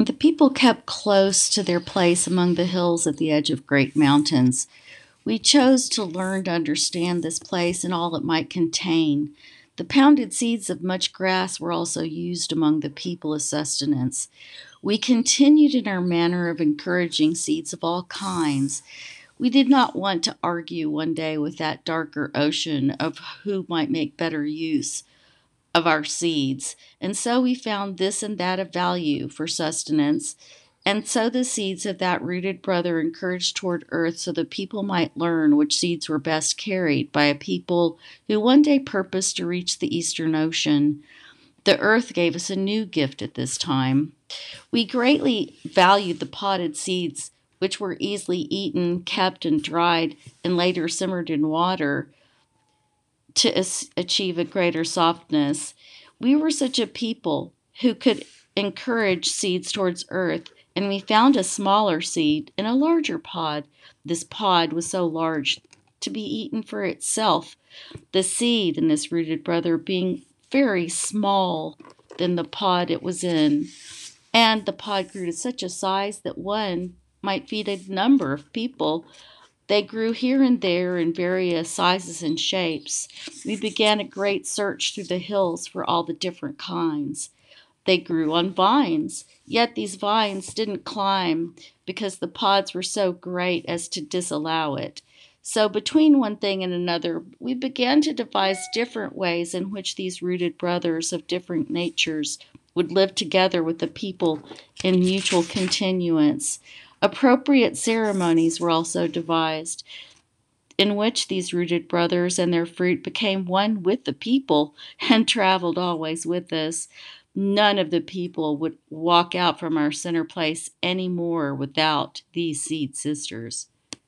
The people kept close to their place among the hills at the edge of great mountains. We chose to learn to understand this place and all it might contain. The pounded seeds of much grass were also used among the people as sustenance. We continued in our manner of encouraging seeds of all kinds. We did not want to argue one day with that darker ocean of who might make better use of our seeds, and so we found this and that of value for sustenance and so the seeds of that rooted brother encouraged toward earth so the people might learn which seeds were best carried by a people who one day purposed to reach the eastern ocean. The earth gave us a new gift at this time. We greatly valued the potted seeds, which were easily eaten, kept, and dried, and later simmered in water to achieve a greater softness. We were such a people who could encourage seeds towards earth and we found a smaller seed in a larger pod. This pod was so large to be eaten for itself, the seed in this rooted brother being very small than the pod it was in. And the pod grew to such a size that one might feed a number of people. They grew here and there in various sizes and shapes. We began a great search through the hills for all the different kinds. They grew on vines, yet these vines didn't climb because the pods were so great as to disallow it. So, between one thing and another, we began to devise different ways in which these rooted brothers of different natures would live together with the people in mutual continuance. Appropriate ceremonies were also devised in which these rooted brothers and their fruit became one with the people and traveled always with us none of the people would walk out from our center place any more without these seed sisters.